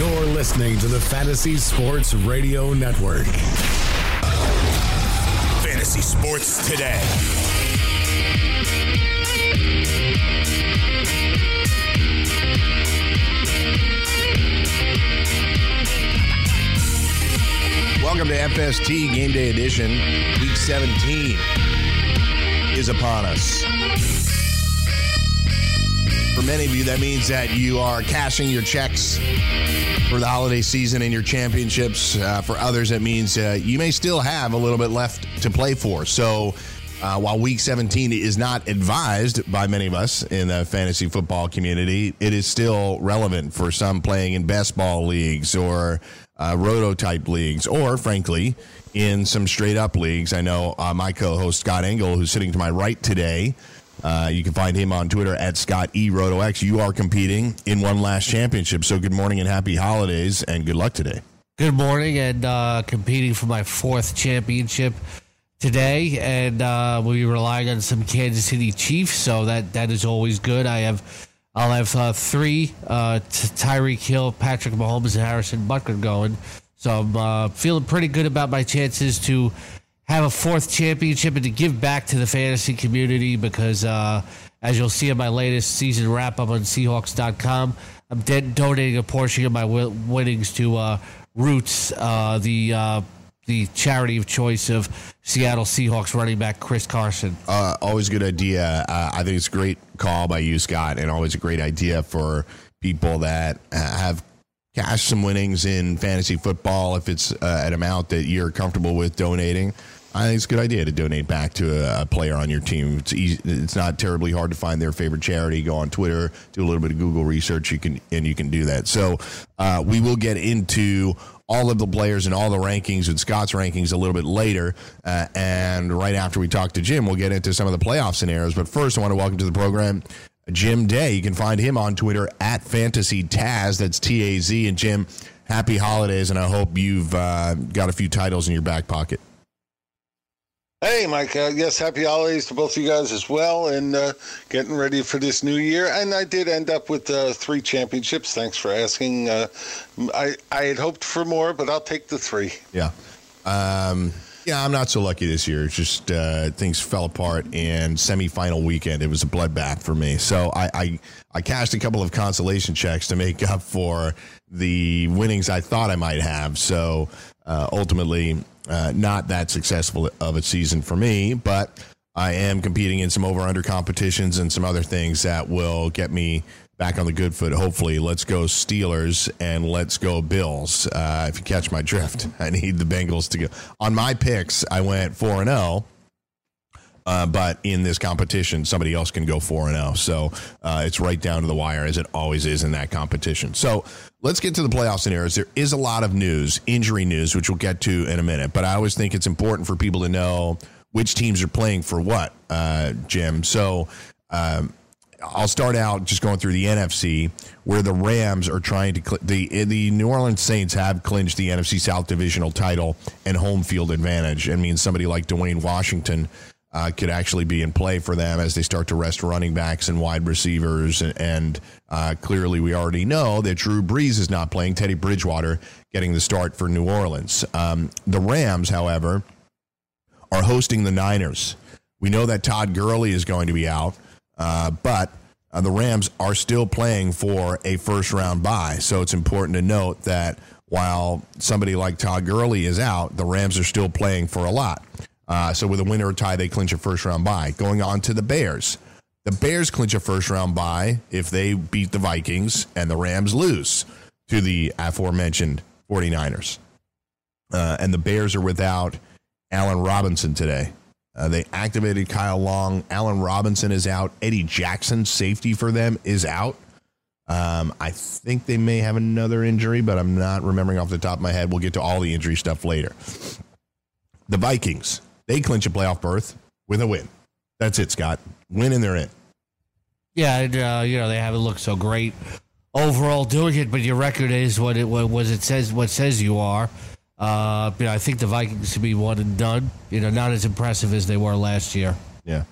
You're listening to the Fantasy Sports Radio Network. Fantasy Sports Today. Welcome to FST Game Day Edition. Week 17 is upon us. For many of you, that means that you are cashing your checks for the holiday season and your championships. Uh, for others, it means uh, you may still have a little bit left to play for. So, uh, while week 17 is not advised by many of us in the fantasy football community, it is still relevant for some playing in best ball leagues or uh, roto type leagues, or frankly, in some straight up leagues. I know uh, my co host Scott Engel, who's sitting to my right today, uh, you can find him on Twitter at Scott E Roto X. You are competing in one last championship. So good morning and happy holidays and good luck today. Good morning and uh, competing for my fourth championship today, and uh, we'll be relying on some Kansas City Chiefs. So that that is always good. I have. I'll have uh, three uh, Tyreek Hill, Patrick Mahomes, and Harrison Butker going. So I'm uh, feeling pretty good about my chances to have a fourth championship and to give back to the fantasy community because, uh, as you'll see in my latest season wrap up on Seahawks.com, I'm de- donating a portion of my w- winnings to uh, Roots, uh, the uh, the charity of choice of Seattle Seahawks running back Chris Carson. Uh, always a good idea. Uh, I think it's a great call by you, Scott, and always a great idea for people that have cash some winnings in fantasy football if it's uh, an amount that you're comfortable with donating. I think it's a good idea to donate back to a, player on your team. It's easy, it's not terribly hard to find their favorite charity. Go on Twitter, do a little bit of Google research. You can and you can do that. So uh, we will get into all of the players and all the rankings and Scott's rankings a little bit later. Uh, and right after we talk to Jim, we'll get into some of the playoff scenarios. But first, I want to welcome to the program Jim Day. You can find him on Twitter at Fantasy Taz. That's T A Z. And Jim, happy holidays, and I hope you've uh, got a few titles in your back pocket. Hey, Mike. Uh, yes, happy holidays to both of you guys as well, and uh, getting ready for this new year. And I did end up with uh, three championships. Thanks for asking. Uh, I I had hoped for more, but I'll take the three. Yeah. Um, yeah, I'm not so lucky this year. It's just uh, things fell apart, and semifinal weekend it was a bloodbath for me. So I, I I cashed a couple of consolation checks to make up for the winnings I thought I might have. So uh, ultimately, uh, not that successful of a season for me, but I am competing in some over under competitions and some other things that will get me back on the good foot. Hopefully, let's go Steelers and let's go Bills. Uh, if you catch my drift, I need the Bengals to go. On my picks, I went 4 and 0. Uh, but in this competition, somebody else can go 4 and 0. So uh, it's right down to the wire, as it always is in that competition. So let's get to the playoff scenarios. There is a lot of news, injury news, which we'll get to in a minute. But I always think it's important for people to know which teams are playing for what, uh, Jim. So um, I'll start out just going through the NFC, where the Rams are trying to cl- the the New Orleans Saints have clinched the NFC South divisional title and home field advantage. It means somebody like Dwayne Washington uh, could actually be in play for them as they start to rest running backs and wide receivers. And, uh, clearly, we already know that Drew Brees is not playing. Teddy Bridgewater getting the start for New Orleans. Um, the Rams, however, are hosting the Niners. We know that Todd Gurley is going to be out, uh, but uh, the Rams are still playing for a first round bye. So it's important to note that while somebody like Todd Gurley is out, the Rams are still playing for a lot. Uh, so with a winner or a tie, they clinch a first round bye. Going on to the Bears. The Bears clinch a first round bye if they beat the Vikings and the Rams lose to the aforementioned 49ers. Uh, and the Bears are without Allen Robinson today. Uh, they activated Kyle Long. Allen Robinson is out. Eddie Jackson, safety for them, is out. Um, I think they may have another injury, but I'm not remembering off the top of my head. We'll get to all the injury stuff later. The Vikings, they clinch a playoff berth with a win. That's it, Scott. Win and they're in. Yeah, and, uh, you know they haven't looked so great overall doing it, but your record is what it what was it says what says you are. Uh, you know, I think the Vikings should be one and done. You know, not as impressive as they were last year. Yeah.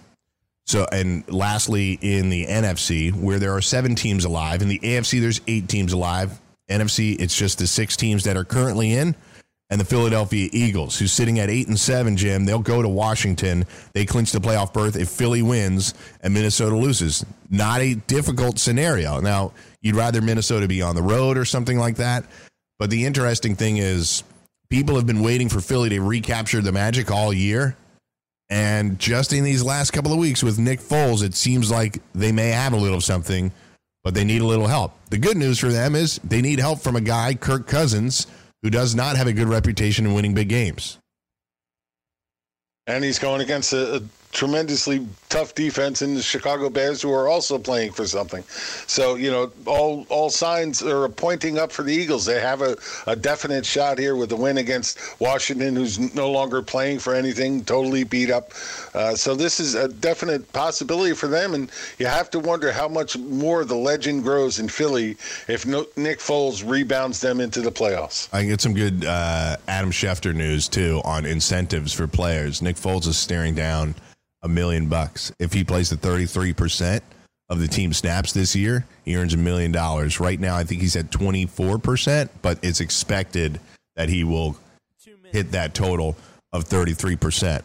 So, and lastly, in the NFC, where there are seven teams alive, in the AFC, there's eight teams alive. NFC, it's just the six teams that are currently in, and the Philadelphia Eagles, who's sitting at eight and seven. Jim, they'll go to Washington. They clinch the playoff berth if Philly wins and Minnesota loses. Not a difficult scenario. Now, you'd rather Minnesota be on the road or something like that, but the interesting thing is, people have been waiting for Philly to recapture the magic all year. And just in these last couple of weeks with Nick Foles, it seems like they may have a little something, but they need a little help. The good news for them is they need help from a guy, Kirk Cousins, who does not have a good reputation in winning big games. And he's going against a, tremendously tough defense in the Chicago Bears, who are also playing for something. So you know, all all signs are pointing up for the Eagles. They have a, a definite shot here with the win against Washington, who's no longer playing for anything, totally beat up. Uh, so this is a definite possibility for them, and you have to wonder how much more the legend grows in Philly if no, Nick Foles rebounds them into the playoffs. I get some good uh, Adam Schefter news too on incentives for players. Nick Foles is staring down a million bucks. If he plays the 33% of the team snaps this year, he earns a million dollars. Right now, I think he's at 24%, but it's expected that he will hit that total of 33%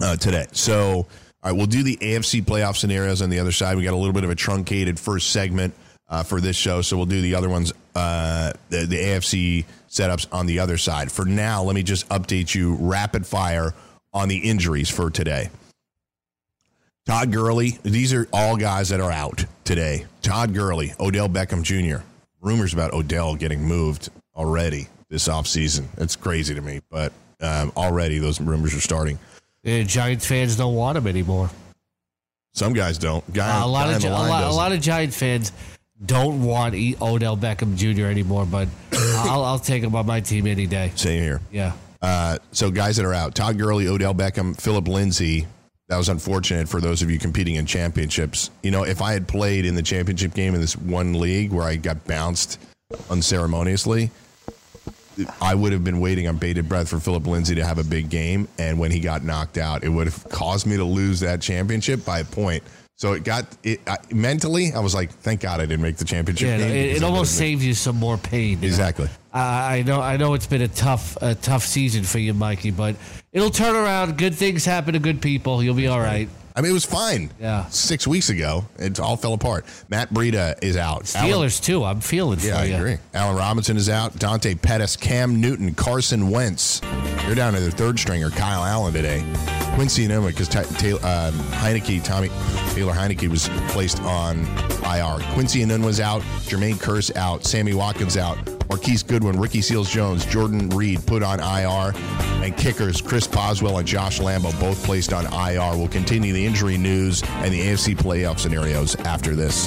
uh, today. So, all right, we'll do the AFC playoff scenarios on the other side. We got a little bit of a truncated first segment uh, for this show, so we'll do the other ones, uh, the, the AFC setups on the other side. For now, let me just update you rapid fire on the injuries for today. Todd Gurley, these are all guys that are out today. Todd Gurley, Odell Beckham Jr. Rumors about Odell getting moved already this offseason. It's crazy to me, but um, already those rumors are starting. Uh, Giants fans don't want him anymore. Some guys don't. Guy, Uh, a lot of a lot, a lot of Giant fans don't want E- Odell Beckham Jr. anymore, but I'll, I'll take him on my team any day. Same here. Yeah. Uh, so guys that are out: Todd Gurley, Odell Beckham, Philip Lindsay. That was unfortunate for those of you competing in championships. You know, if I had played in the championship game in this one league where I got bounced unceremoniously, I would have been waiting on bated breath for Philip Lindsay to have a big game. And when he got knocked out, it would have caused me to lose that championship by a point. So it got it I, mentally. I was like, thank God I didn't make the championship Yeah, game. it, it almost saves you some more pain. you know? exactly. I I know, I know, it's been a tough, a tough season for you, Mikey, but it'll turn around. Good things happen to good people. You'll be all right. I mean, it was fine. Yeah. Six weeks ago, it all fell apart. Matt Breida is out. Steelers too. I'm feeling Yeah, I you. agree. Allen Robinson is out. Dante Pettis, Cam Newton, Carson Wentz. They're down to their third stringer, Kyle Allen today. Quincy Enunwa, because Taylor um, Heinicke, Tommy Taylor Heinicke was placed on IR. Quincy Nunn was out. Jermaine Kearse out. Sammy Watkins out. Marquise Goodwin, Ricky Seals Jones, Jordan Reed put on IR, and kickers Chris Boswell and Josh Lambo both placed on IR. We'll continue the injury news and the AFC playoff scenarios after this.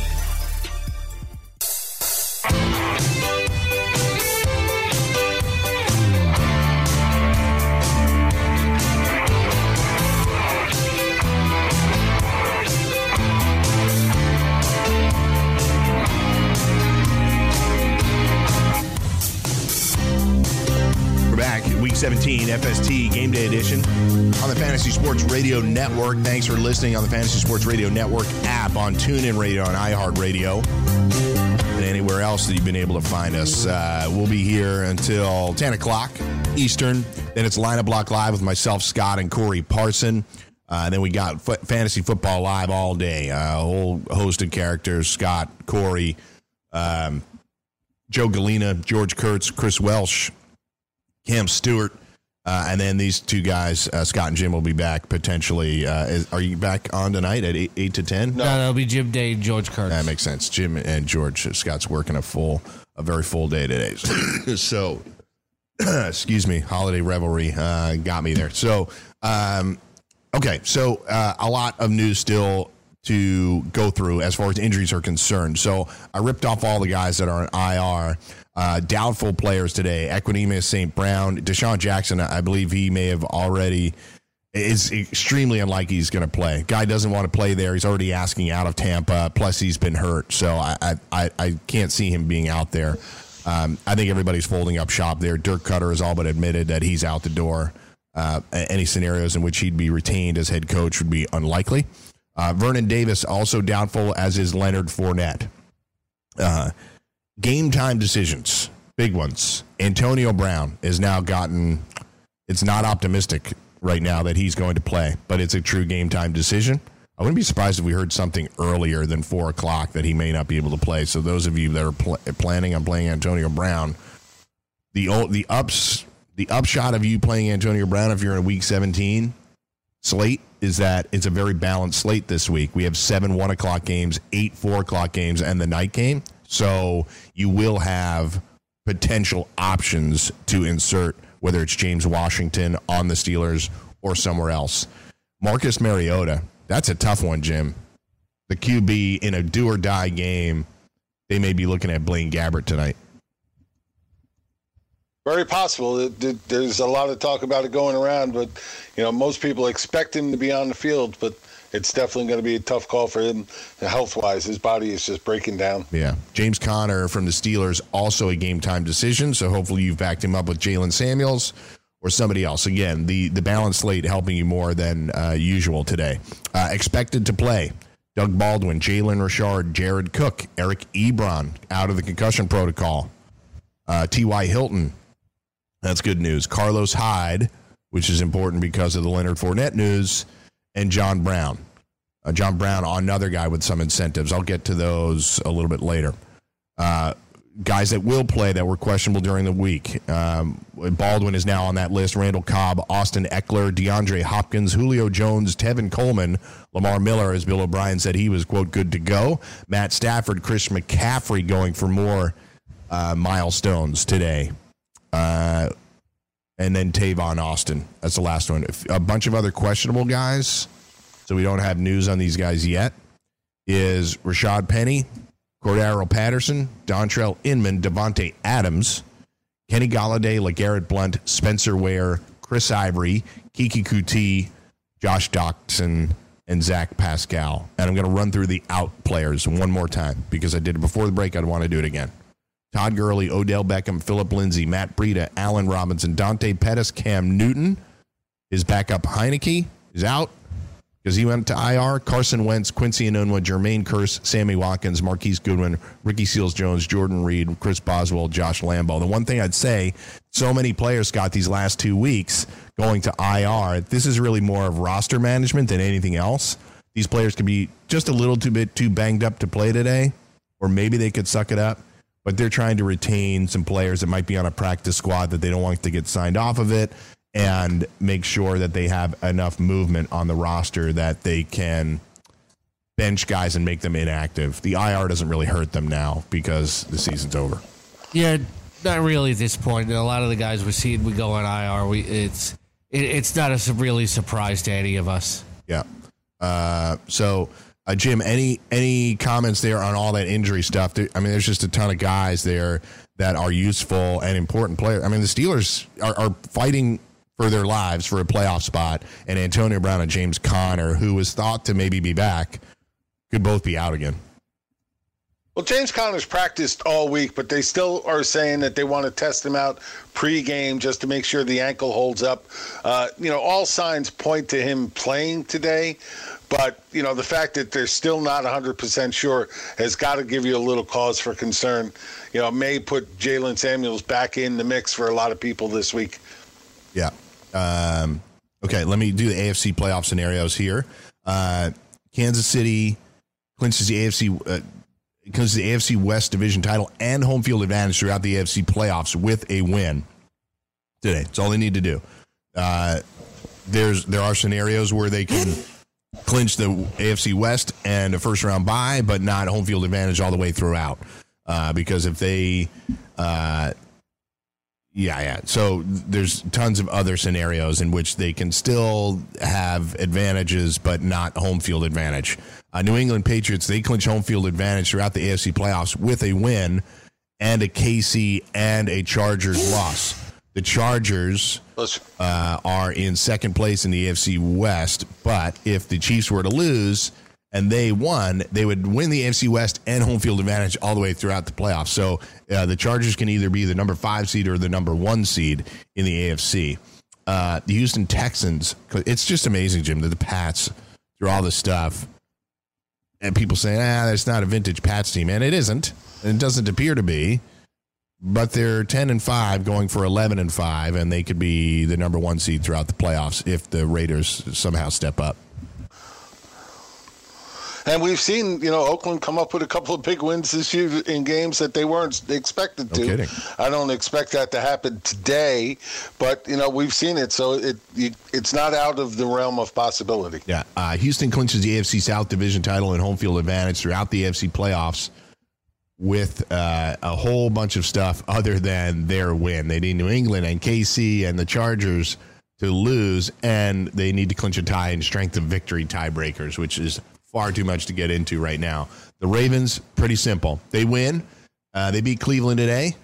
17 FST Game Day Edition on the Fantasy Sports Radio Network. Thanks for listening on the Fantasy Sports Radio Network app on TuneIn Radio and iHeartRadio and anywhere else that you've been able to find us. Uh, we'll be here until 10 o'clock Eastern. Then it's Lineup Block Live with myself, Scott, and Corey Parson. Uh, then we got F- Fantasy Football Live all day. Uh, a whole host of characters Scott, Corey, um, Joe Galena, George Kurtz, Chris Welsh, Cam Stewart. Uh, and then these two guys, uh, Scott and Jim, will be back potentially. Uh, is, are you back on tonight at 8, eight to 10? No, that'll be Jim Day and George Kurtz. That makes sense. Jim and George. Scott's working a full, a very full day today. so, excuse me, holiday revelry uh, got me there. So, um, okay, so uh, a lot of news still to go through as far as injuries are concerned. So I ripped off all the guys that are on IR. Uh, doubtful players today: Equanimeous St. Brown, DeSean Jackson. I believe he may have already is extremely unlikely he's going to play. Guy doesn't want to play there. He's already asking out of Tampa. Plus, he's been hurt, so I I, I can't see him being out there. Um, I think everybody's folding up shop there. Dirk Koetter has all but admitted that he's out the door. Uh, any scenarios in which he'd be retained as head coach would be unlikely. Uh, Vernon Davis also doubtful, as is Leonard Fournette. Uh, game time decisions, big ones. Antonio Brown has now gotten. It's not optimistic right now that he's going to play, but it's a true game time decision. I wouldn't be surprised if we heard something earlier than four o'clock that he may not be able to play. So those of you that are pl- planning on playing Antonio Brown, the the ups the upshot of you playing Antonio Brown if you're in a week 17 slate is that it's a very balanced slate this week. We have seven one o'clock games, eight four o'clock games, and the night game. So you will have potential options to insert, whether it's James Washington on the Steelers or somewhere else. Marcus Mariota, that's a tough one, Jim. The QB in a do or die game, they may be looking at Blaine Gabbert tonight. Very possible. There's a lot of talk about it going around, but you know most people expect him to be on the field, but it's definitely going to be a tough call for him health wise. His body is just breaking down. Yeah. James Conner from the Steelers, also a game time decision. So hopefully you've backed him up with Jaylen Samuels or somebody else. Again, the, the balance slate helping you more than uh, usual today. Uh, expected to play. Doug Baldwin, Jalen Richard, Jared Cook, Eric Ebron out of the concussion protocol. Uh, T.Y. Hilton, that's good news. Carlos Hyde, which is important because of the Leonard Fournette news, and John Brown. Uh, John Brown, another guy with some incentives. I'll get to those a little bit later. Uh, guys that will play that were questionable during the week. Um, Baldwin is now on that list. Randall Cobb, Austin Ekeler, DeAndre Hopkins, Julio Jones, Tevin Coleman, Lamar Miller, as Bill O'Brien said he was, quote, good to go. Matt Stafford, Chris McCaffrey going for more uh, milestones today. Uh, and then Tavon Austin. That's the last one. A bunch of other questionable guys, so we don't have news on these guys yet, is Rashad Penny, Cordarrelle Patterson, Dontrelle Inman, Davante Adams, Kenny Golladay, LeGarrette Blunt, Spencer Ware, Chris Ivory, Keke Coutee, Josh Doctson, and Zach Pascal. And I'm going to run through the out players one more time because I did it before the break. I'd want to do it again. Todd Gurley, Odell Beckham, Philip Lindsay, Matt Breida, Allen Robinson, Dante Pettis, Cam Newton. His backup Heinicke is out because he went to IR. Carson Wentz, Quincy Enunwa, Jermaine Kearse, Sammy Watkins, Marquise Goodwin, Ricky Seals Jones, Jordan Reed, Chris Boswell, Josh Lambo. The one thing I'd say, so many players got these last two weeks going to IR. This is really more of roster management than anything else. These players could be just a little too bit too banged up to play today, or maybe they could suck it up but they're trying to retain some players that might be on a practice squad that they don't want to get signed off of it and make sure that they have enough movement on the roster that they can bench guys and make them inactive. The IR doesn't really hurt them now because the season's over. Yeah, not really at this point. A lot of the guys we're seeing we go on IR. We it's it, it's not a really surprise to any of us. Yeah. Uh, so uh, Jim, any any comments there on all that injury stuff? I mean, there's just a ton of guys there that are useful and important players. I mean, the Steelers are, are fighting for their lives for a playoff spot, and Antonio Brown and James Conner, who was thought to maybe be back, could both be out again. Well, James Conner's practiced all week, but they still are saying that they want to test him out pre-game just to make sure the ankle holds up. Uh, you know, all signs point to him playing today, but you know the fact that they're still not 100% sure has got to give you a little cause for concern. You know, may put Jaylen Samuels back in the mix for a lot of people this week. Yeah. Um, okay, let me do the AFC playoff scenarios here. Uh, Kansas City clinches the AFC uh, clinches the AFC West division title and home field advantage throughout the AFC playoffs with a win today. That's all they need to do. Uh, there's there are scenarios where they can clinch the AFC West and a first round bye, but not home field advantage all the way throughout. Uh, because if they uh, yeah, yeah. So there's tons of other scenarios in which they can still have advantages, but not home field advantage. Uh, New England Patriots they clinch home field advantage throughout the AFC playoffs with a win and a KC and a Chargers loss. The Chargers uh, are in second place in the AFC West, but if the Chiefs were to lose and they won, they would win the AFC West and home field advantage all the way throughout the playoffs. So uh, the Chargers can either be the number five seed or the number one seed in the AFC. Uh, the Houston Texans, it's just amazing, Jim, that the Pats, through all this stuff, and people saying, ah, that's not a vintage Pats team. And it isn't. And it doesn't appear to be. But they're 10 and 5 going for 11 and 5, and they could be the number one seed throughout the playoffs if the Raiders somehow step up. And we've seen, you know, Oakland come up with a couple of big wins this year in games that they weren't expected to. No kidding. I don't expect that to happen today, but you know we've seen it, so it it's not out of the realm of possibility. Yeah, uh, Houston clinches the AFC South division title and home field advantage throughout the AFC playoffs with uh, a whole bunch of stuff other than their win. They need New England and KC and the Chargers to lose, and they need to clinch a tie in strength of victory tiebreakers, which is far too much to get into right now. The Ravens, pretty simple. They win. Uh, they beat Cleveland today.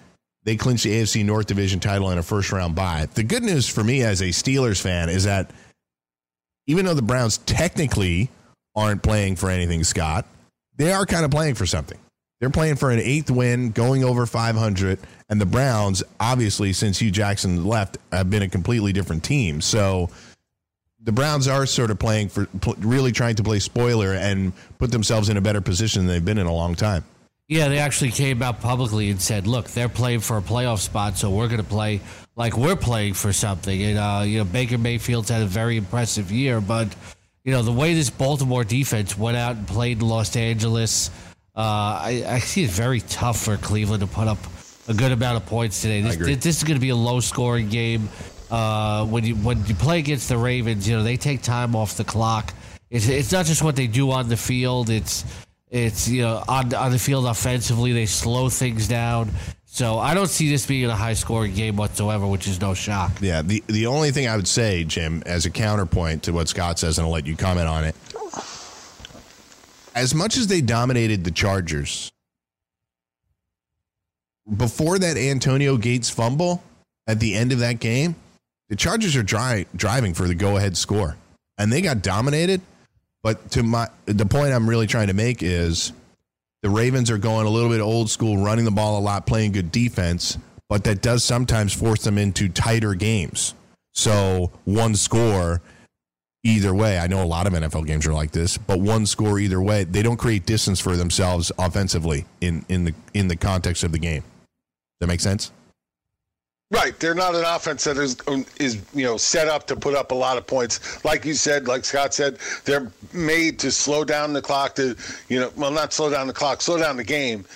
They clinch the AFC North Division title in a first round bye. The good news for me as a Steelers fan is that even though the Browns technically aren't playing for anything, Scott, they are kind of playing for something. They're playing for an eighth win, going over 500. And the Browns, obviously, since Hue Jackson left, have been a completely different team. So the Browns are sort of playing for really trying to play spoiler and put themselves in a better position than they've been in a long time. Yeah, they actually came out publicly and said, "Look, they're playing for a playoff spot, so we're going to play like we're playing for something." And uh, you know, Baker Mayfield's had a very impressive year, but you know the way this Baltimore defense went out and played Los Angeles, uh, I, I see it very tough for Cleveland to put up a good amount of points today. This, this is going to be a low scoring game uh, when you when you play against the Ravens, you know they take time off the clock. It's it's not just what they do on the field. It's it's you know on on the field offensively they slow things down. So I don't see this being a high scoring game whatsoever, which is no shock. Yeah, the the only thing I would say, Jim, as a counterpoint to what Scott says, and I'll let you comment on it. As much as they dominated the Chargers before that Antonio Gates fumble at the end of that game, the Chargers are dry, driving for the go ahead score, and they got dominated. But to my the point I'm really trying to make is the Ravens are going a little bit old school, running the ball a lot, playing good defense, but that does sometimes force them into tighter games. So one score either way. I know a lot of NFL games are like this, but one score either way, they don't create distance for themselves offensively in in the in the context of the game. Does that make sense? Right, they're not an offense that is um, is you know set up to put up a lot of points. Like you said, like Scott said, they're made to slow down the clock. To you know, well, not slow down the clock, slow down the game,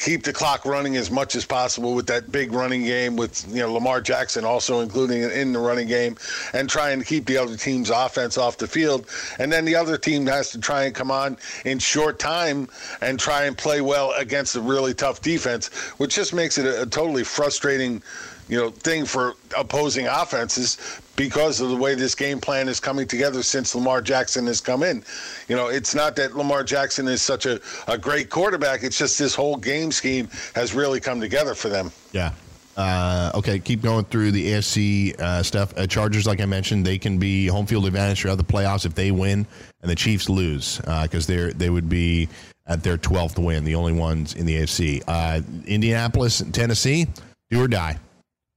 keep the clock running as much as possible with that big running game with you know Lamar Jackson also including it in the running game, and trying to keep the other team's offense off the field. And then the other team has to try and come on in short time and try and play well against a really tough defense, which just makes it a, a totally frustrating you know thing for opposing offenses because of the way this game plan is coming together since Lamar Jackson has come in. You know, it's not that Lamar Jackson is such a, a great quarterback. It's just this whole game scheme has really come together for them. Yeah. Uh, okay, keep going through the AFC uh, stuff. Uh, Chargers, like I mentioned, they can be home field advantage throughout the playoffs if they win and the Chiefs lose because uh, they they would be at their 12th win, the only ones in the AFC. Uh, Indianapolis and Tennessee, do or die.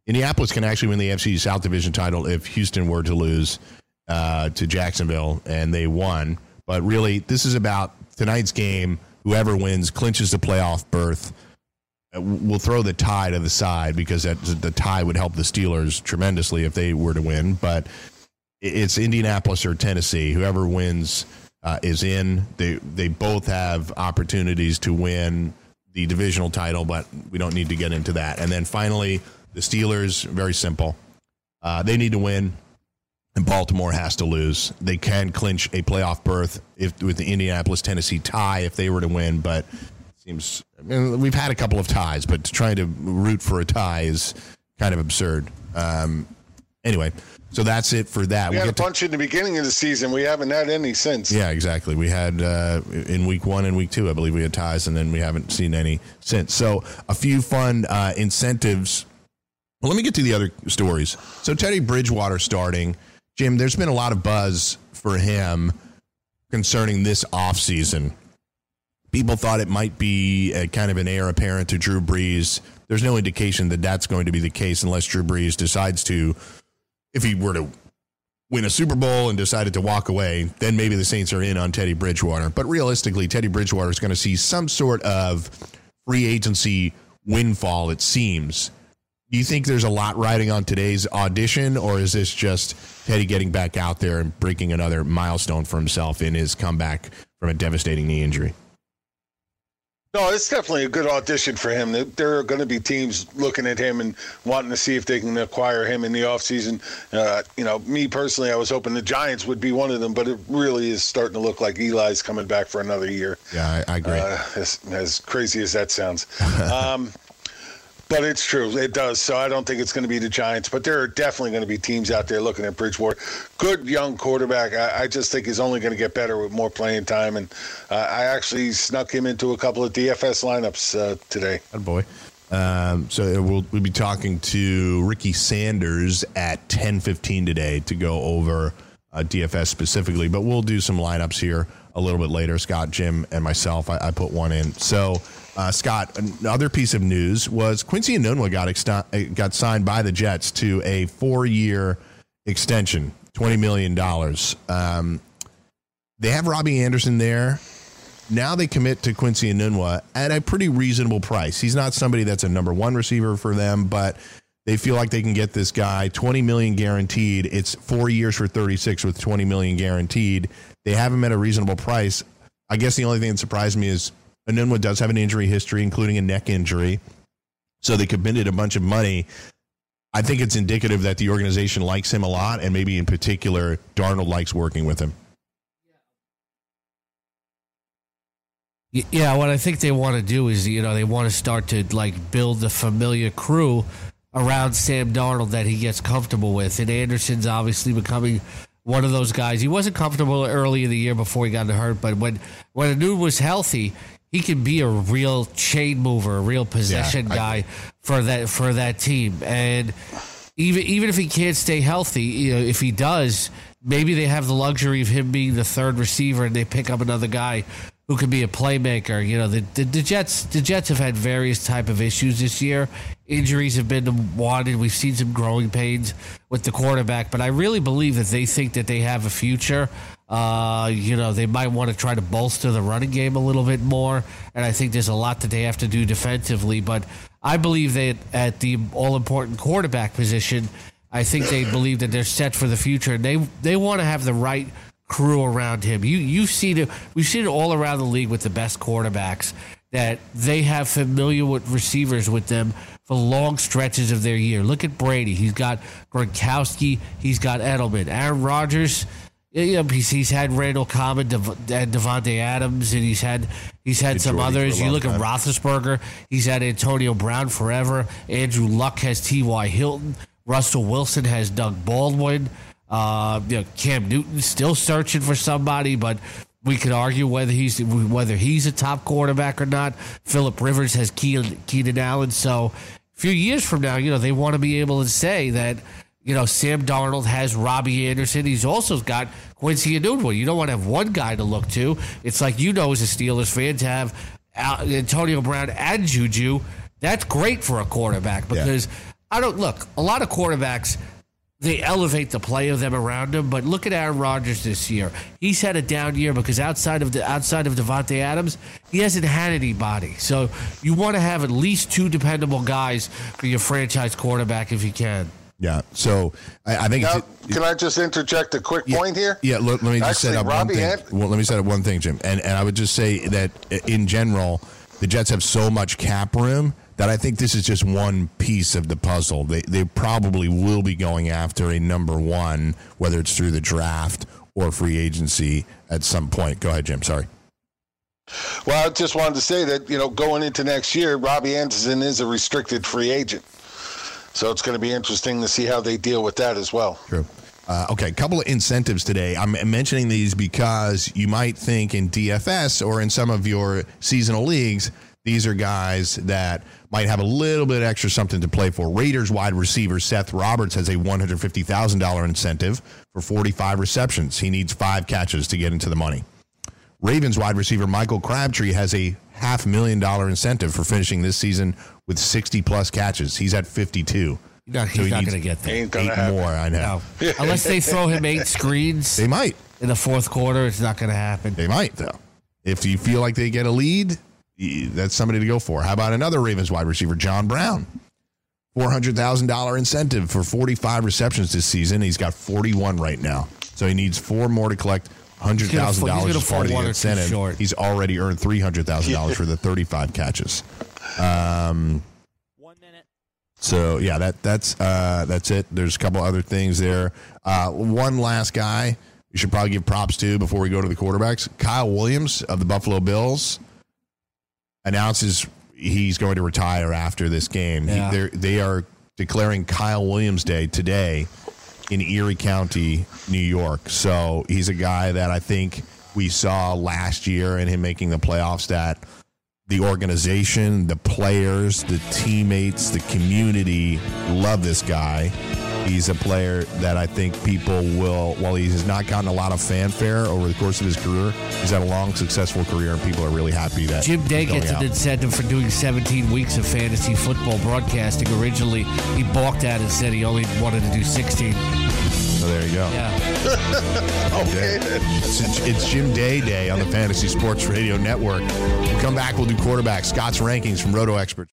Indianapolis can actually win the AFC South Division title if Houston were to lose uh, to Jacksonville, and they won. But really, this is about tonight's game. Whoever wins clinches the playoff berth. Uh, We'll throw the tie to the side because that, the tie would help the Steelers tremendously if they were to win. But it's Indianapolis or Tennessee. Whoever wins uh, is in. They they both have opportunities to win the divisional title, but we don't need to get into that. And then finally, the Steelers. Very simple. Uh, they need to win, and Baltimore has to lose. They can clinch a playoff berth if with the Indianapolis Tennessee tie if they were to win, but seems I mean, we've had a couple of ties, but trying to root for a tie is kind of absurd. Um, anyway, so that's it for that. We had a get to- bunch in the beginning of the season. We haven't had any since. yeah, exactly. We had uh, in week one and week two, I believe we had ties, and then we haven't seen any since. So a few fun uh, incentives. Well, let me get to the other stories. So Teddy Bridgewater starting. Jim, there's been a lot of buzz for him concerning this offseason. People thought it might be a kind of an heir apparent to Drew Brees. There's no indication that that's going to be the case unless Drew Brees decides to, if he were to win a Super Bowl and decided to walk away, then maybe the Saints are in on Teddy Bridgewater. But realistically, Teddy Bridgewater is going to see some sort of free agency windfall, it seems. Do you think there's a lot riding on today's audition, or is this just Teddy getting back out there and breaking another milestone for himself in his comeback from a devastating knee injury? No, it's definitely a good audition for him. There- are going to be teams looking at him and wanting to see if they can acquire him in the offseason. Uh, you know, me personally, I was hoping the Giants would be one of them, but it really is starting to look like Eli's coming back for another year. Yeah, I, I agree. Uh, as, as crazy as that sounds. Um, but it's true. It does. So I don't think it's going to be the Giants, but there are definitely going to be teams out there looking at Bridgewater. Good young quarterback. I, I just think he's only going to get better with more playing time. And uh, I actually snuck him into a couple of DFS lineups uh, today. Good boy. Um, so we'll, we'll be talking to Ricky Sanders at 10:15 today to go over uh, DFS specifically, but we'll do some lineups here a little bit later. Scott, Jim, and myself. I, I put one in. So, uh, Scott, another piece of news was Quincy Enunwa got exta- got signed by the Jets to a four-year extension, twenty million dollars. Um, they have Robbie Anderson there. Now they commit to Quincy Enunwa at a pretty reasonable price. He's not somebody that's a number one receiver for them, but they feel like they can get this guy 20 million guaranteed. It's four years for 36 with 20 million guaranteed. They have him at a reasonable price. I guess the only thing that surprised me is Enunwa does have an injury history, including a neck injury. So they committed a bunch of money. I think it's indicative that the organization likes him a lot, and maybe in particular, Darnold likes working with him. Yeah, what I think they want to do is, you know, they want to start to like build the familiar crew around Sam Darnold that he gets comfortable with. And Anderson's obviously becoming one of those guys. He wasn't comfortable early in the year before he got hurt, but when when a dude was healthy, he can be a real chain mover, a real possession I- guy for that for that team. And even even if he can't stay healthy, you know, if he does, maybe they have the luxury of him being the third receiver and they pick up another guy who can be a playmaker. You know, the, the, the Jets the Jets have had various type of issues this year. Injuries have been wanted. We've seen some growing pains with the quarterback, but I really believe that they think that they have a future. Uh, you know, they might want to try to bolster the running game a little bit more, and I think there's a lot that they have to do defensively. But I believe that at the all important quarterback position, I think they believe that they're set for the future. And they they want to have the right crew around him. You you've seen it. We've seen it all around the league with the best quarterbacks that they have familiar with receivers with them for long stretches of their year. Look at Brady. He's got Gronkowski. He's got Edelman. Aaron Rodgers. You know, he's, he's had Randall Common, Dev- and Davante Adams, and he's had he's had some Jordy others. You look at time. Roethlisberger. He's had Antonio Brown forever. Andrew Luck has T.Y. Hilton. Russell Wilson has Doug Baldwin. Uh, you know, Cam Newton still searching for somebody, but we could argue whether he's whether he's a top quarterback or not. Philip Rivers has Keenan, Keenan Allen. So a few years from now, you know, they want to be able to say that You know, Sam Darnold has Robbie Anderson. He's also got Quincy Enunwa. You don't want to have one guy to look to. It's like you know, as a Steelers fan, to have Antonio Brown and Juju. That's great for a quarterback because I don't look. A lot of quarterbacks they elevate the play of them around him. But look at Aaron Rodgers this year. He's had a down year because outside of the outside of Davante Adams, he hasn't had anybody. So you want to have at least two dependable guys for your franchise quarterback if you can. Yeah. So I, I think Now, can I just interject a quick Yeah, point here? Yeah, let, let me just set Actually, up Robbie one thing. Well, let me set up one thing, Jim. And and I would just say that uh, in general, the Jets have so much cap room that I think this is just one piece of the puzzle. They they probably will be going after a number one, whether it's through the draft or free agency at some point. Go ahead, Jim. Sorry. Well, I just wanted to say that, you know, going into next year, Robbie Anderson is a restricted free agent. So it's going to be interesting to see how they deal with that as well. True. Uh, okay, a couple of incentives today. I'm mentioning these because you might think in DFS or in some of your seasonal leagues, these are guys that might have a little bit extra something to play for. Raiders wide receiver Seth Roberts has a $150,000 incentive for 45 receptions. He needs five catches to get into the money. Ravens wide receiver Michael Crabtree has a half million dollar incentive for finishing this season with 60 plus catches. He's at 52. No, So he's he not going to get there. Ain't gonna Eight happen. more, I know. No. Unless they throw him eight screens They might. in the fourth quarter, it's not going to happen. They might, though. If you feel like they get a lead, that's somebody to go for. How about another Ravens wide receiver, John Brown? $400,000 incentive for 45 receptions this season. He's got 41 right now. So he needs four more to collect $100,000 He's gonna fall- he's gonna as part of fall the incentive. short. He's already earned $300,000 for the 35 catches. Um, One minute. so yeah, that that's uh, that's it. There's a couple other things there. Uh, one last guy you should probably give props to before we go to the quarterbacks. Kyle Williams of the Buffalo Bills announces he's going to retire after this game. Yeah. they're- they are declaring Kyle Williams Day today in Erie County, New York. So he's a guy that I think we saw last year and him making the playoffs that the organization, the players, the teammates, the community love this guy. He's a player that I think people will, while he has not gotten a lot of fanfare over the course of his career, he's had a long, successful career, and people are really happy that Jim Day gets an incentive for doing 17 weeks of fantasy football broadcasting. Originally, he balked at it and said he only wanted to do 16. So there you go. Yeah. Okay. It's, it's Jim Day Day on the Fantasy Sports Radio Network. We'll come back. We'll do quarterback Scott's rankings from Roto Experts.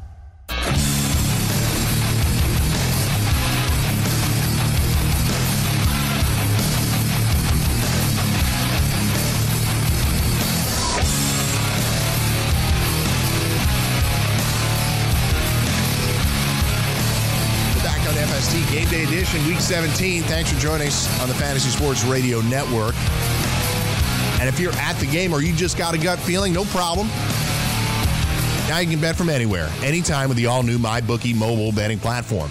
Edition, Week 17. Thanks for joining us on the Fantasy Sports Radio Network. And if you're at the game or you just got a gut feeling, no problem. Now you can bet from anywhere, anytime with the all new MyBookie mobile betting platform.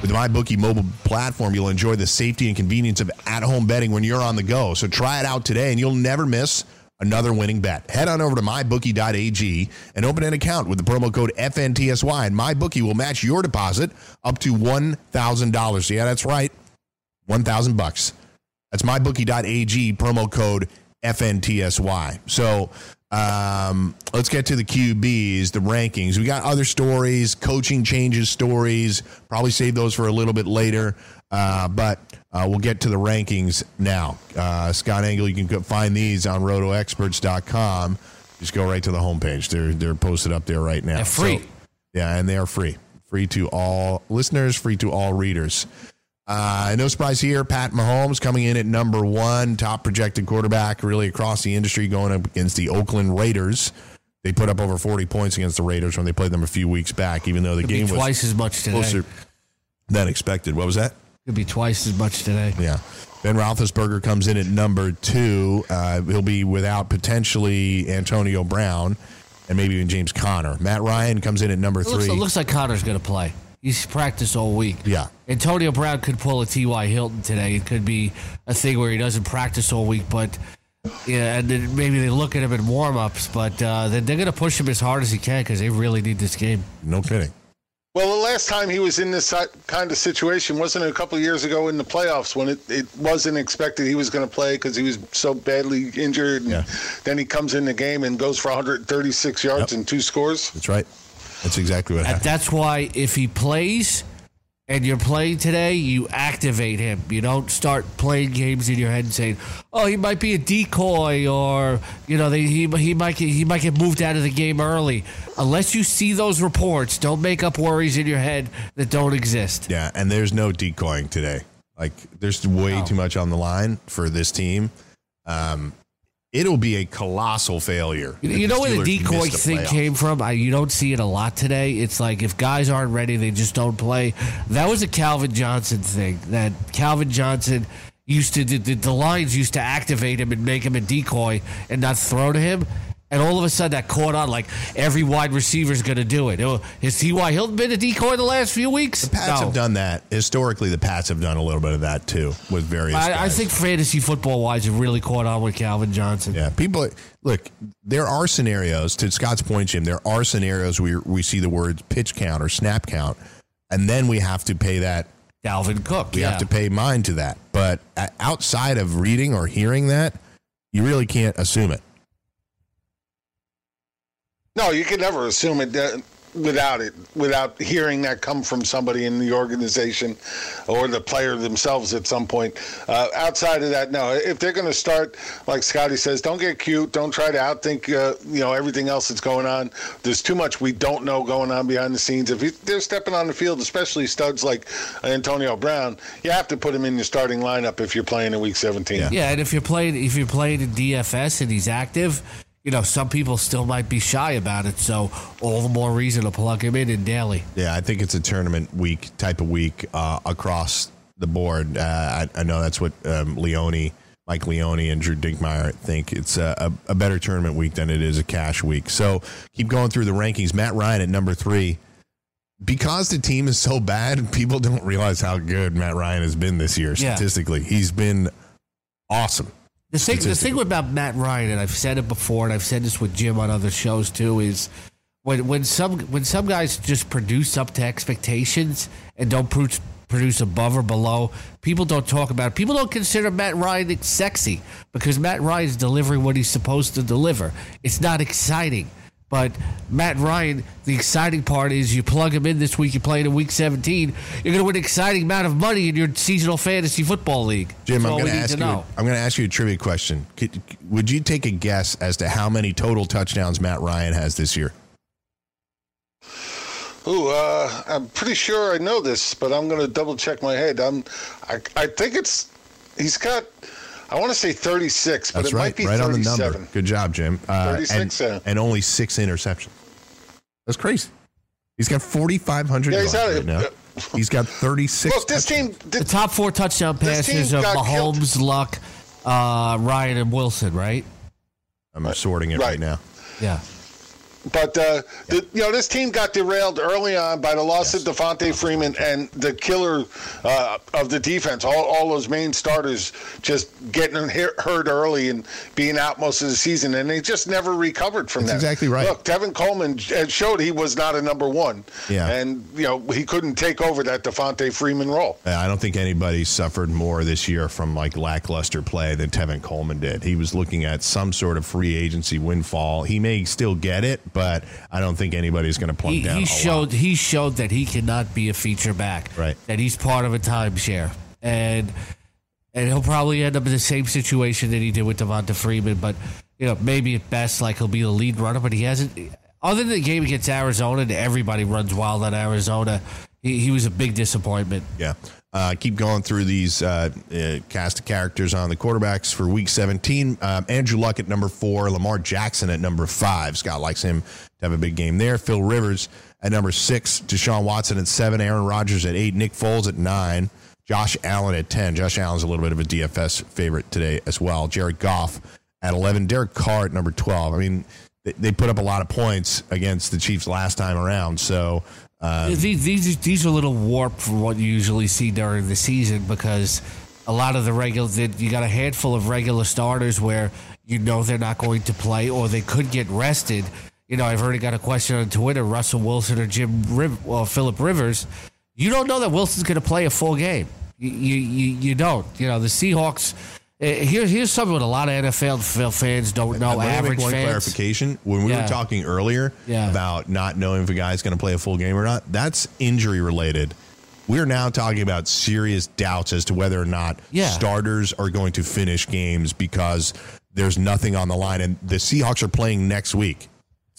With the MyBookie mobile platform, you'll enjoy the safety and convenience of at home betting when you're on the go. So try it out today and you'll never miss another winning bet. Head on over to mybookie.ag and open an account with the promo code FNTSY, and MyBookie will match your deposit up to $1,000. Yeah, that's right. 1000 bucks. That's mybookie.ag, promo code FNTSY. So um, let's get to the QBs, the rankings. We got other stories, coaching changes stories. Probably save those for a little bit later. Uh, but uh, we'll get to the rankings now. Uh, Scott Engel, you can find these on rotoexperts.com. Just go right to the homepage. They're they're posted up there right now. They're free. So- yeah, and they are free. Free to all listeners, free to all readers. Uh, no surprise here. Pat Mahomes coming in at number one, top projected quarterback really across the industry, going up against the Oakland Raiders. They put up over 40 points against the Raiders when they played them a few weeks back, even though the Could game was twice as much today. closer than expected. What was that? it could be twice as much today. Yeah. Ben Roethlisberger comes in at number two. Uh, he'll be without potentially Antonio Brown and maybe even James Conner. Matt Ryan comes in at number It looks, three. it looks like Conner's going to play. He's practiced all week. Yeah. Antonio Brown could pull a T.Y. Hilton today. It could be a thing where he doesn't practice all week, but yeah, and then maybe they look at him in warm ups, but uh, they're, they're going to push him as hard as he can because they really need this game. no kidding. Well, the last time he was in this kind of situation wasn't it a couple of years ago in the playoffs when it, it wasn't expected he was going to play because he was so badly injured. And Yeah. Then he comes in the game and goes for 136 yards Yep. and two scores. That's right. That's exactly what happened. that's why if he plays and you're playing today, you activate him. You don't start playing games in your head and saying, "Oh, he might be a decoy," or you know, they, he he might get, he might get moved out of the game early. Unless you see those reports, don't make up worries in your head that don't exist. Yeah, and there's no decoying today. Like, there's way No. too much on the line for this team. Um, it'll be a colossal failure. You, know where the decoy thing came from? I, you don't see it a lot today. It's like if guys aren't ready, they just don't play. That was a Calvin Johnson thing. That Calvin Johnson used to the, the, the Lions used to activate him and make him a decoy and not throw to him. And all of a sudden, that caught on. Like every wide receiver is going to do it. Oh, Has T.Y. Hilton been a decoy the last few weeks? The Pats No. have done that. Historically, the Pats have done a little bit of that too with various. I, I think fantasy football wise, it really caught on with Calvin Johnson. Yeah, people look. There are scenarios. To Scott's point, Jim, there are scenarios where we see the words pitch count or snap count, and then we have to pay that. Dalvin Cook. We yeah. have to pay mind to that. But uh, outside of reading or hearing that, you really can't assume it. No, you can never assume it uh, without it, without hearing that come from somebody in the organization or the player themselves at some point. Uh, outside of that, no. If they're going to start, like Scotty says, don't get cute. Don't try to outthink, uh, you know, everything else that's going on. There's too much we don't know going on behind the scenes. If he, they're stepping on the field, especially studs like Antonio Brown, you have to put him in your starting lineup if you're playing in Week 17. Yeah, and if you're playing if you're playing in DFS and he's active, you know some people still might be shy about it. So all the more reason to plug him in in daily. Yeah, I think it's a tournament week type of week uh, across the board. Uh, I, I know that's what um, Leone, Mike Leone, and Drew Dinkmeyer think. It's a, a, a better tournament week than it is a cash week. So keep going through the rankings. Matt Ryan at number three. Because the team is so bad, people don't realize how good Matt Ryan has been this year Yeah. statistically. He's been awesome. The thing, the thing about Matt Ryan, and I've said it before, and I've said this with Jim on other shows too, is when when some when some guys just produce up to expectations and don't produce produce above or below, people don't talk about it. People don't consider Matt Ryan sexy because Matt Ryan's delivering what he's supposed to deliver. It's not exciting. But Matt Ryan, the exciting part is you plug him in this week, you play in week 17, you're going to win an exciting amount of money in your seasonal fantasy football league. Jim, That's I'm going to ask you. know. I'm going to ask you a trivia question. Could, would you take a guess as to how many total touchdowns Matt Ryan has this year? Ooh, uh, I'm pretty sure I know this, but I'm going to double check my head. I'm, I, I think it's, he's got, I want to say 36, but That's it right, might be right on the 37. number. Good job, Jim. Uh, 36, and, yeah. and only six interceptions. That's crazy. He's got 4,500 Yeah, he's yards right now. He's got 36. Look, this team, The top four touchdown passes of got Mahomes, Luck, uh, Ryan, and Wilson, right? I'm sorting it right, Right. now. Yeah. But uh, the, you know, this team got derailed early on by the loss of Devonta Freeman and the killer uh, of the defense. All, all those main starters just getting hurt early and being out most of the season, and they just never recovered from That's that. exactly right. Look, Tevin Coleman showed he was not a number one, Yeah. and you know he couldn't take over that Devonta Freeman role. Uh, I don't think anybody suffered more this year from like lackluster play than Tevin Coleman did. He was looking at some sort of free agency windfall. He may still get it, but I don't think anybody's going to plunk He, down. he showed lot. he showed that he cannot be a feature back. Right. That he's part of a timeshare. And and he'll probably end up in the same situation that he did with Devonta Freeman, but you know, maybe at best like he'll be the lead runner, but he hasn't other than the game against Arizona, and everybody runs wild on Arizona. He, he was a big disappointment. Yeah. Uh, keep going through these uh, uh, cast of characters on the quarterbacks for week 17. Um, Andrew Luck at number four, Lamar Jackson at number five. Scott likes him to have a big game there. Phil Rivers at number six, Deshaun Watson at seven, Aaron Rodgers at eight, Nick Foles at nine, Josh Allen at 10. Josh Allen's a little bit of a DFS favorite today as well. Jared Goff at 11. Derek Carr at number 12. I mean, they, they put up a lot of points against the Chiefs last time around. So um, these, these these are a little warped from what you usually see during the season because a lot of the regular you got a handful of regular starters where you know they're not going to play or they could get rested. You know, I've already got a question on Twitter: Russell Wilson or Jim Riv- or Philip Rivers. You don't know that Wilson's going to play a full game. You, you you don't. You know the Seahawks Uh, here, here's something that a lot of NFL fans don't know. Let average make one fans. clarification. When we Yeah. were talking earlier Yeah. about not knowing if a guy's going to play a full game or not, that's injury related. We're now talking about serious doubts as to whether or not Yeah. starters are going to finish games because there's nothing on the line, and the Seahawks are playing next week.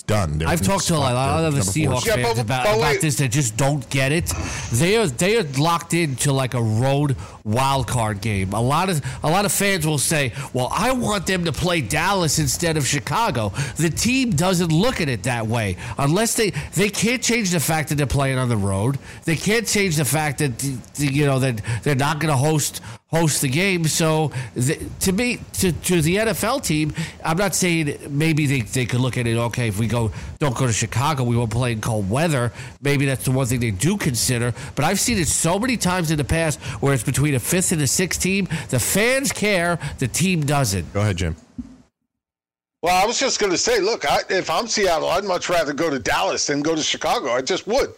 It's done. They're- I've talked to a lot they're of the. Seahawks Yeah, fans but- about, but about this They just don't get it. They are they are locked into like a road wild card game. A lot of a lot of fans will say, "Well, I want them to play Dallas instead of Chicago." The team doesn't look at it that way unless they they can't change the fact that they're playing on the road. They can't change the fact that you know that they're not going to host host the game. So the, to me, to, to the NFL team, I'm not saying maybe they, they could look at it. Okay, if we go don't go to Chicago, we won't play in cold weather. Maybe that's the one thing they do consider. But I've seen it so many times in the past where it's between a fifth and a sixth team. The fans care, the team doesn't. Go ahead, Jim. Well, I was just going to say, look, I, if I'm Seattle, I'd much rather go to Dallas than go to Chicago. I just would.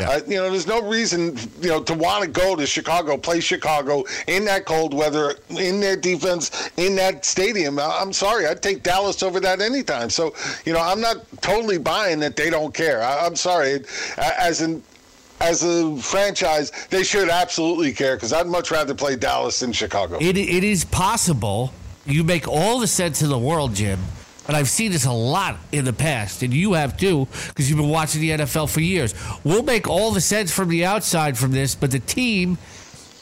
Yeah. Uh, you know, there's no reason, you know, to want to go to Chicago, play Chicago in that cold weather, in their defense, in that stadium. I- I'm sorry, I'd take Dallas over that anytime. So, you know, I'm not totally buying that they don't care. I, I'm sorry, as in. As a franchise, they should absolutely care because I'd much rather play Dallas than Chicago. It, it is possible. You make all the sense in the world, Jim. But I've seen this a lot in the past, and you have too, because you've been watching the NFL for years. We'll make all the sense from the outside from this, but the team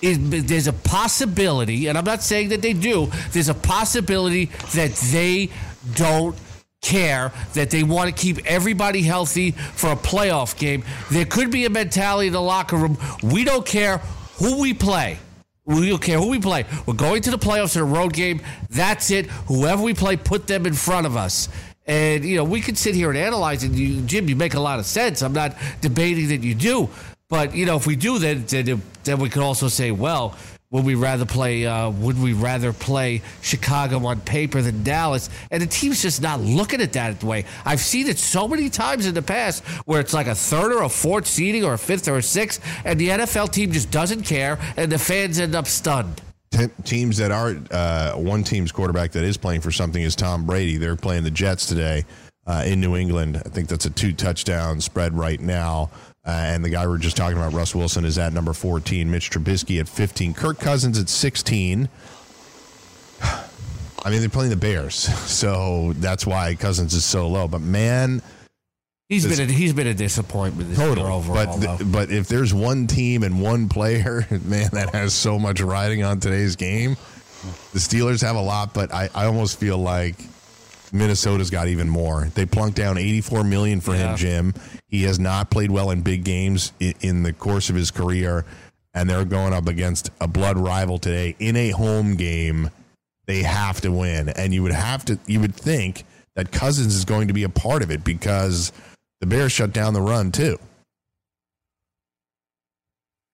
is there's a possibility, and I'm not saying that they do. There's a possibility that they don't care that they want to keep everybody healthy for a playoff game. There could be a mentality in the locker room. We don't care who we play. We don't care who we play. We're going to the playoffs in a road game. That's it. Whoever we play, put them in front of us. And, you know, we can sit here and analyze it. You, Jim, you make a lot of sense. I'm not debating that you do. But, you know, if we do, then, then, then we could also say, well, would we rather play? Uh, would we rather play Chicago on paper than Dallas? And the team's just not looking at that way. I've seen it so many times in the past where it's like a third or a fourth seeding or a fifth or a sixth, and the NFL team just doesn't care, and the fans end up stunned. Teams that are uh, one team's quarterback that is playing for something is Tom Brady. They're playing the Jets today uh, in New England. I think that's a two touchdown spread right now. Uh, and the guy we are just talking about, Russ Wilson, is at number 14. Mitch Trubisky at 15. Kirk Cousins at 16. I mean, they're playing the Bears, so that's why Cousins is so low. But man, He's been a, he's been a disappointment this year overall. But th- but if there's one team and one player, man, that has so much riding on today's game, the Steelers have a lot. But I, I almost feel like Minnesota's got even more. They plunked down 84 million for Yeah. him, Jim. He has not played well in big games in, the course of his career, and they're going up against a blood rival today in a home game. They have to win, and you would have to. You would think that Cousins is going to be a part of it because the Bears shut down the run too.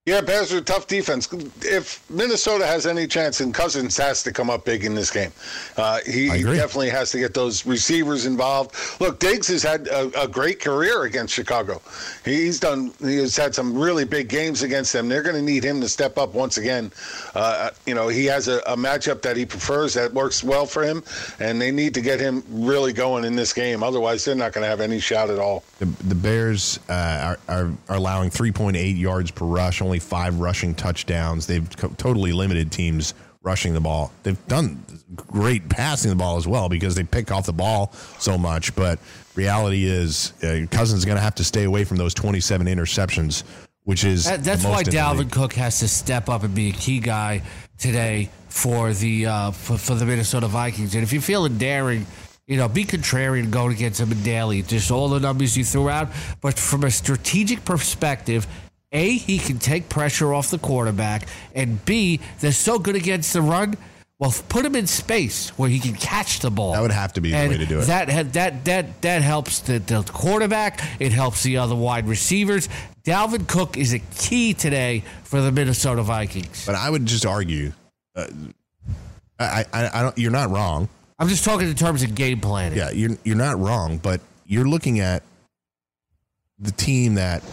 Yeah, Bears are a tough defense. If Minnesota has any chance, and Cousins has to come up big in this game. Uh, he, he definitely has to get those receivers involved. Look, Diggs has had a, a great career against Chicago. He's done. He's had some really big games against them. They're going to need him to step up once again. Uh, you know, he has a, a matchup that he prefers that works well for him, and they need to get him really going in this game. Otherwise, they're not going to have any shot at all. The, the Bears uh, are, are, are allowing 3.8 yards per rush, only five rushing touchdowns. They've co- totally limited teams rushing the ball. They've done great passing the ball as well because they pick off the ball so much. But reality is, uh, Cousins is going to have to stay away from those 27 interceptions, which is That, that's why most in the Dalvin. Cook has to step up and be a key guy today for the uh, for, for the Minnesota Vikings. And if you're feeling daring, you know, be contrarian going against him in daily. Just all the numbers you threw out, but from a strategic perspective. A, he can take pressure off the quarterback, and B, they're so good against the run. Well, put him in space where he can catch the ball. That would have to be the way to do it. That that that that helps the, the quarterback. It helps the other wide receivers. Dalvin Cook is a key today for the Minnesota Vikings. But I would just argue, uh, I, I, I don't. You're not wrong. I'm just talking in terms of game planning. Yeah, you're you're not wrong, but you're looking at the team that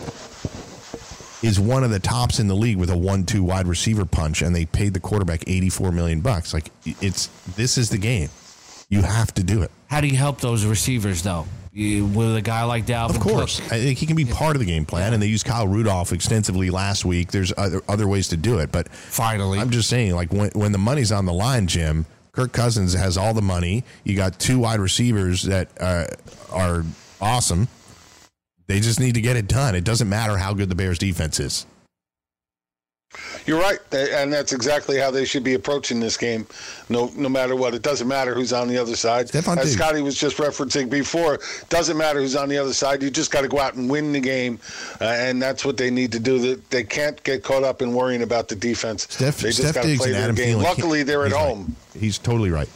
is one of the tops in the league with a one-two wide receiver punch, and they paid the quarterback eighty-four million bucks. Like it's this is the game. You have to do it. How do you help those receivers though? You, with a guy like Dalvin Of course, Cook? I think he can be part of the game plan, and they used Kyle Rudolph extensively last week. There's other other ways to do it, but Finally, I'm just saying, like when when the money's on the line, Jim. Kirk Cousins has all the money. You got two wide receivers that uh, are awesome. They just need to get it done. It doesn't matter how good the Bears defense is. You're right, and that's exactly how they should be approaching this game. No, no matter what, it doesn't matter who's on the other side. Stefon As. Scotty was just referencing before, doesn't matter who's on the other side. You just got to go out and win the game, uh, and that's what they need to do. They- They can't get caught up in worrying about the defense. Steph, they just got to play their Adam game. Thielen. Luckily, they're at right. home. He's totally right.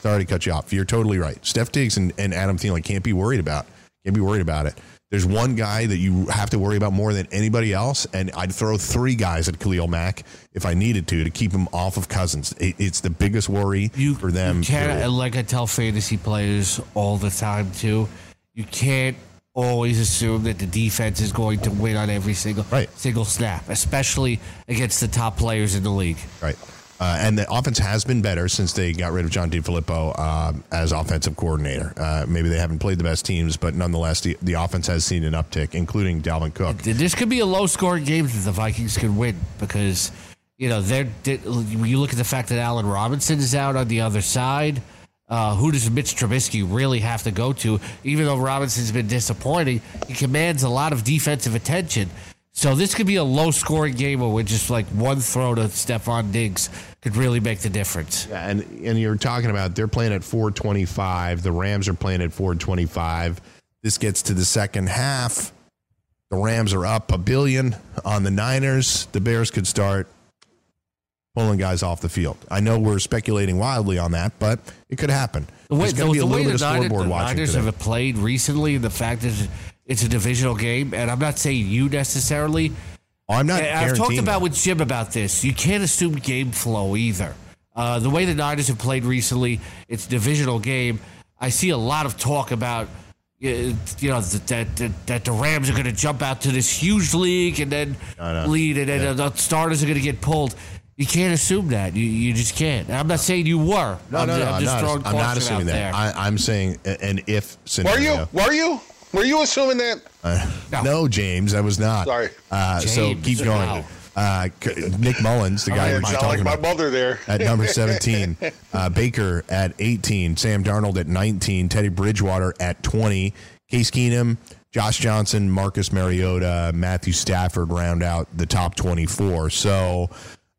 Sorry to cut you off. You're totally right. Steph Diggs and, and Adam Thielen can't be worried about. Can't be worried about it. There's one guy that you have to worry about more than anybody else, and I'd throw three guys at Khalil Mack if I needed to to keep him off of Cousins. It, it's the biggest worry you for them. You can't, like I tell fantasy players all the time too. You can't always assume that the defense is going to win on every single Right. single snap, especially against the top players in the league. Right. Uh, and the offense has been better since they got rid of John DeFilippo um, as offensive coordinator. Uh, maybe they haven't played the best teams, but nonetheless, the, the offense has seen an uptick, including Dalvin Cook. This could be a low scoring game that the Vikings could win because, you know, they're, they you look at the fact that Allen Robinson is out on the other side, uh, who does Mitch Trubisky really have to go to? Even though Robinson's been disappointing, he commands a lot of defensive attention. So this could be a low scoring game where just like one throw to Stefon Diggs could really make the difference. Yeah, and and you're talking about they're playing at 425. The Rams are playing at 425. This gets to the second half. The Rams are up a billion on the Niners. The Bears could start pulling guys off the field. I know we're speculating wildly on that, but it could happen. The way, There's going to be a little bit the of scoreboard the watching Niners today. have played recently, the fact is it's a divisional game, and I'm not saying you necessarily. Oh, I'm not. I've talked guaranteeing about that. with Jim about this. You can't assume game flow either. Uh, the way the Niners have played recently, it's a divisional game. I see a lot of talk about uh, you know that that, that the Rams are going to jump out to this huge league and then lead, and then Yeah. the starters are going to get pulled. You can't assume that. You, you just can't. And I'm not saying you were. No, I'm, no, ju- no. I'm I'm just not, I'm not assuming that. I, I'm saying a- an if Were scenario. you? Were you? Were you assuming that? No. No, James, I was not. Sorry. Uh, so keep going. wow. Uh, Nick Mullens, the guy I we were sound talking like my about, mother there. at number 17. Uh, Baker at 18. Sam Darnold at 19. Teddy Bridgewater at 20. Case Keenum, Josh Johnson, Marcus Mariota, Matthew Stafford round out the top 24. So,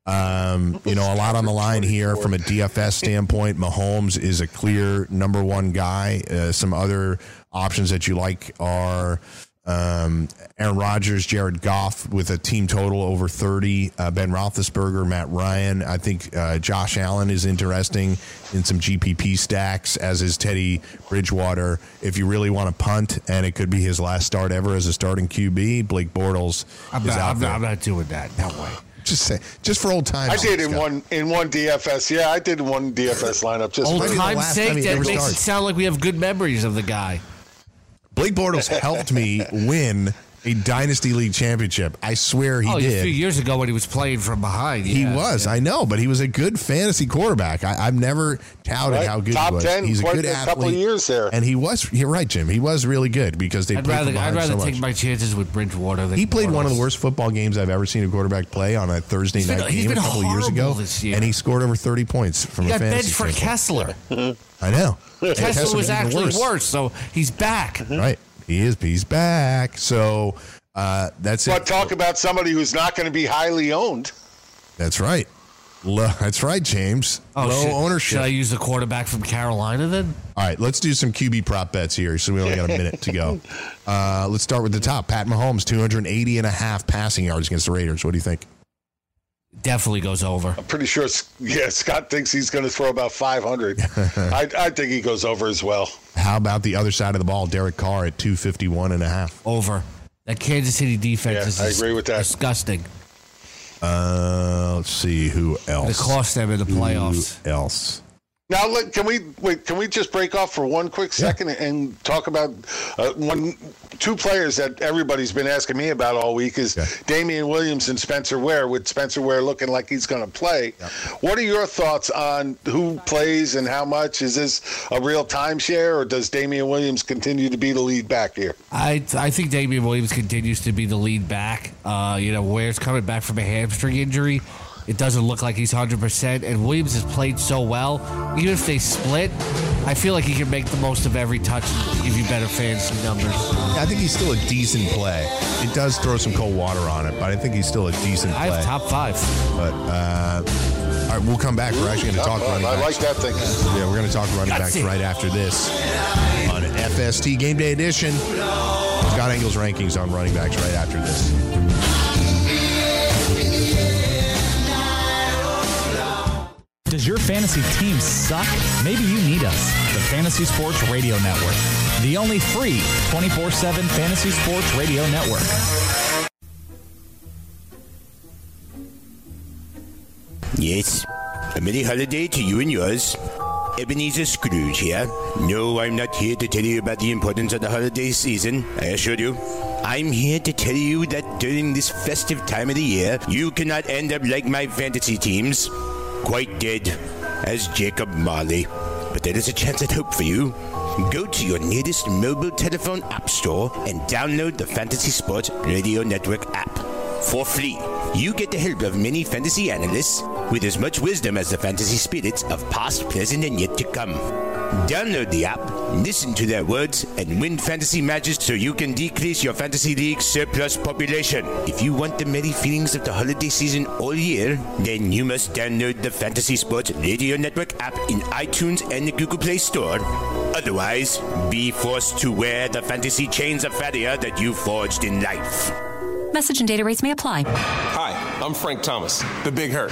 um, you know, a lot on the line here from a DFS standpoint. Mahomes is a clear number one guy. Uh, some other options that you like are um, Aaron Rodgers, Jared Goff with a team total over 30, uh, Ben Roethlisberger, Matt Ryan. I think uh, Josh Allen is interesting in some GPP stacks, as is Teddy Bridgewater. If you really want to punt, and it could be his last start ever as a starting QB, Blake Bortles I'm is not, out I'm, there. not, I'm not doing that. No way. Just say, just for old times. I did in Scott. one in one DFS. Yeah, I did one DFS lineup. Just for Old might be the time's sake, that makes started. it sound like we have good memories of the guy. Blake Bortles helped me win a dynasty league championship. I swear he oh, did. a few years ago when he was playing from behind. He yeah. was, I know, but he was a good fantasy quarterback. I, I've never touted Right. how good Top he was. 10 He's a quite good a athlete. couple of years there. and he was. You're right, Jim. He was really good because they I'd played rather, from I'd rather so take much. my chances with Bridgewater than He played one of the worst football games I've ever seen a quarterback play on a Thursday He's been- night he's game a couple years ago, this year. and he scored over 30 points from He a got fantasy benched for. Kessler. I know. Kessler was even actually worse. so he's back. Right, he is. He's back. So uh, that's but it. But talk about somebody who's not going to be highly owned. That's right. Low, that's right, James. Oh, Low should, ownership. Should I use the quarterback from Carolina then? All right, let's do some QB prop bets here. So we only got a minute to go. Uh, let's start with the top. Pat Mahomes, 280 and a half passing yards against the Raiders. What do you think? Definitely goes over. I'm pretty sure, yeah, Scott thinks he's going to throw about 500. I, I think he goes over as well. How about the other side of the ball? Derek Carr at 251 and a half. Over. That Kansas City defense Yeah, is I agree with that. disgusting. Uh, let's see who It else. cost them in the playoffs. Who else? Now, let, can we wait? Can we just break off for one quick second and talk about uh, one, two players that everybody's been asking me about all week is Yeah. Damien Williams and Spencer Ware. With Spencer Ware looking like he's going to play, what are your thoughts on who plays and how much? Is this a real timeshare, or does Damien Williams continue to be the lead back here? I I think Damien Williams continues to be the lead back. Uh, you know, Ware's coming back from a hamstring injury. It doesn't look like he's 100%. And Williams has played so well. Even if they split, I feel like he can make the most of every touch and give you better fantasy numbers. I think he's still a decent play. It does throw some cold water on it, but I think he's still a decent I have top five. But uh, all right, we'll come back. We're actually going to talk I running like backs. that thinking. Yeah, we're going to talk running backs it. right after this on FST Game Day Edition. Scott Engel's rankings on running backs right after this. Does your fantasy team suck? Maybe you need us, the Fantasy Sports Radio Network, the only free 24 7 fantasy sports radio network. Yes. A merry holiday to you and yours. Ebenezer Scrooge here. No, I'm not here to tell you about the importance of the holiday season, I assure you. I'm here to tell you that during this festive time of the year, you cannot end up like my fantasy teams. Quite dead, as Jacob Marley. But there is a chance at hope for you. Go to your nearest mobile telephone app store and download the Fantasy Sports Radio Network app for free. You get the help of many fantasy analysts with as much wisdom as the fantasy spirits of past, present, and yet to come. Download the app, listen to their words, and win fantasy matches so you can decrease your fantasy league surplus population. If you want the merry feelings of the holiday season all year, then you must download the Fantasy Sports Radio Network app in iTunes and the Google Play Store. Otherwise, be forced to wear the fantasy chains of failure that you forged in life. Message and data rates may apply. Hi, I'm Frank Thomas, the Big Hurt.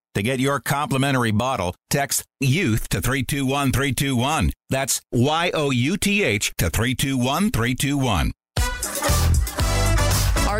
To get your complimentary bottle, text youth to 321321. That's Y O U T H to 321321.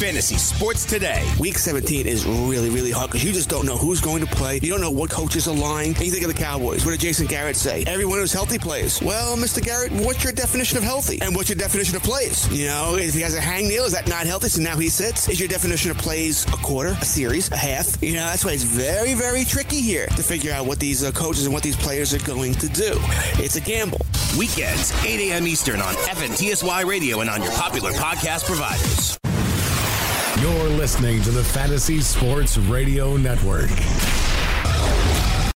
Fantasy Sports Today. Week 17 is really, really hard because you just don't know who's going to play. You don't know what coaches are lying. And you think of the Cowboys. What did Jason Garrett say? Everyone who's healthy plays. Well, Mr. Garrett, what's your definition of healthy? And what's your definition of plays? You know, if he has a hangnail, is that not healthy? So now he sits. Is your definition of plays a quarter, a series, a half? You know, that's why it's very, very tricky here to figure out what these uh, coaches and what these players are going to do. It's a gamble. Weekends, 8 a.m. Eastern on FNTSY Radio and on your popular podcast providers. You're listening to the Fantasy Sports Radio Network.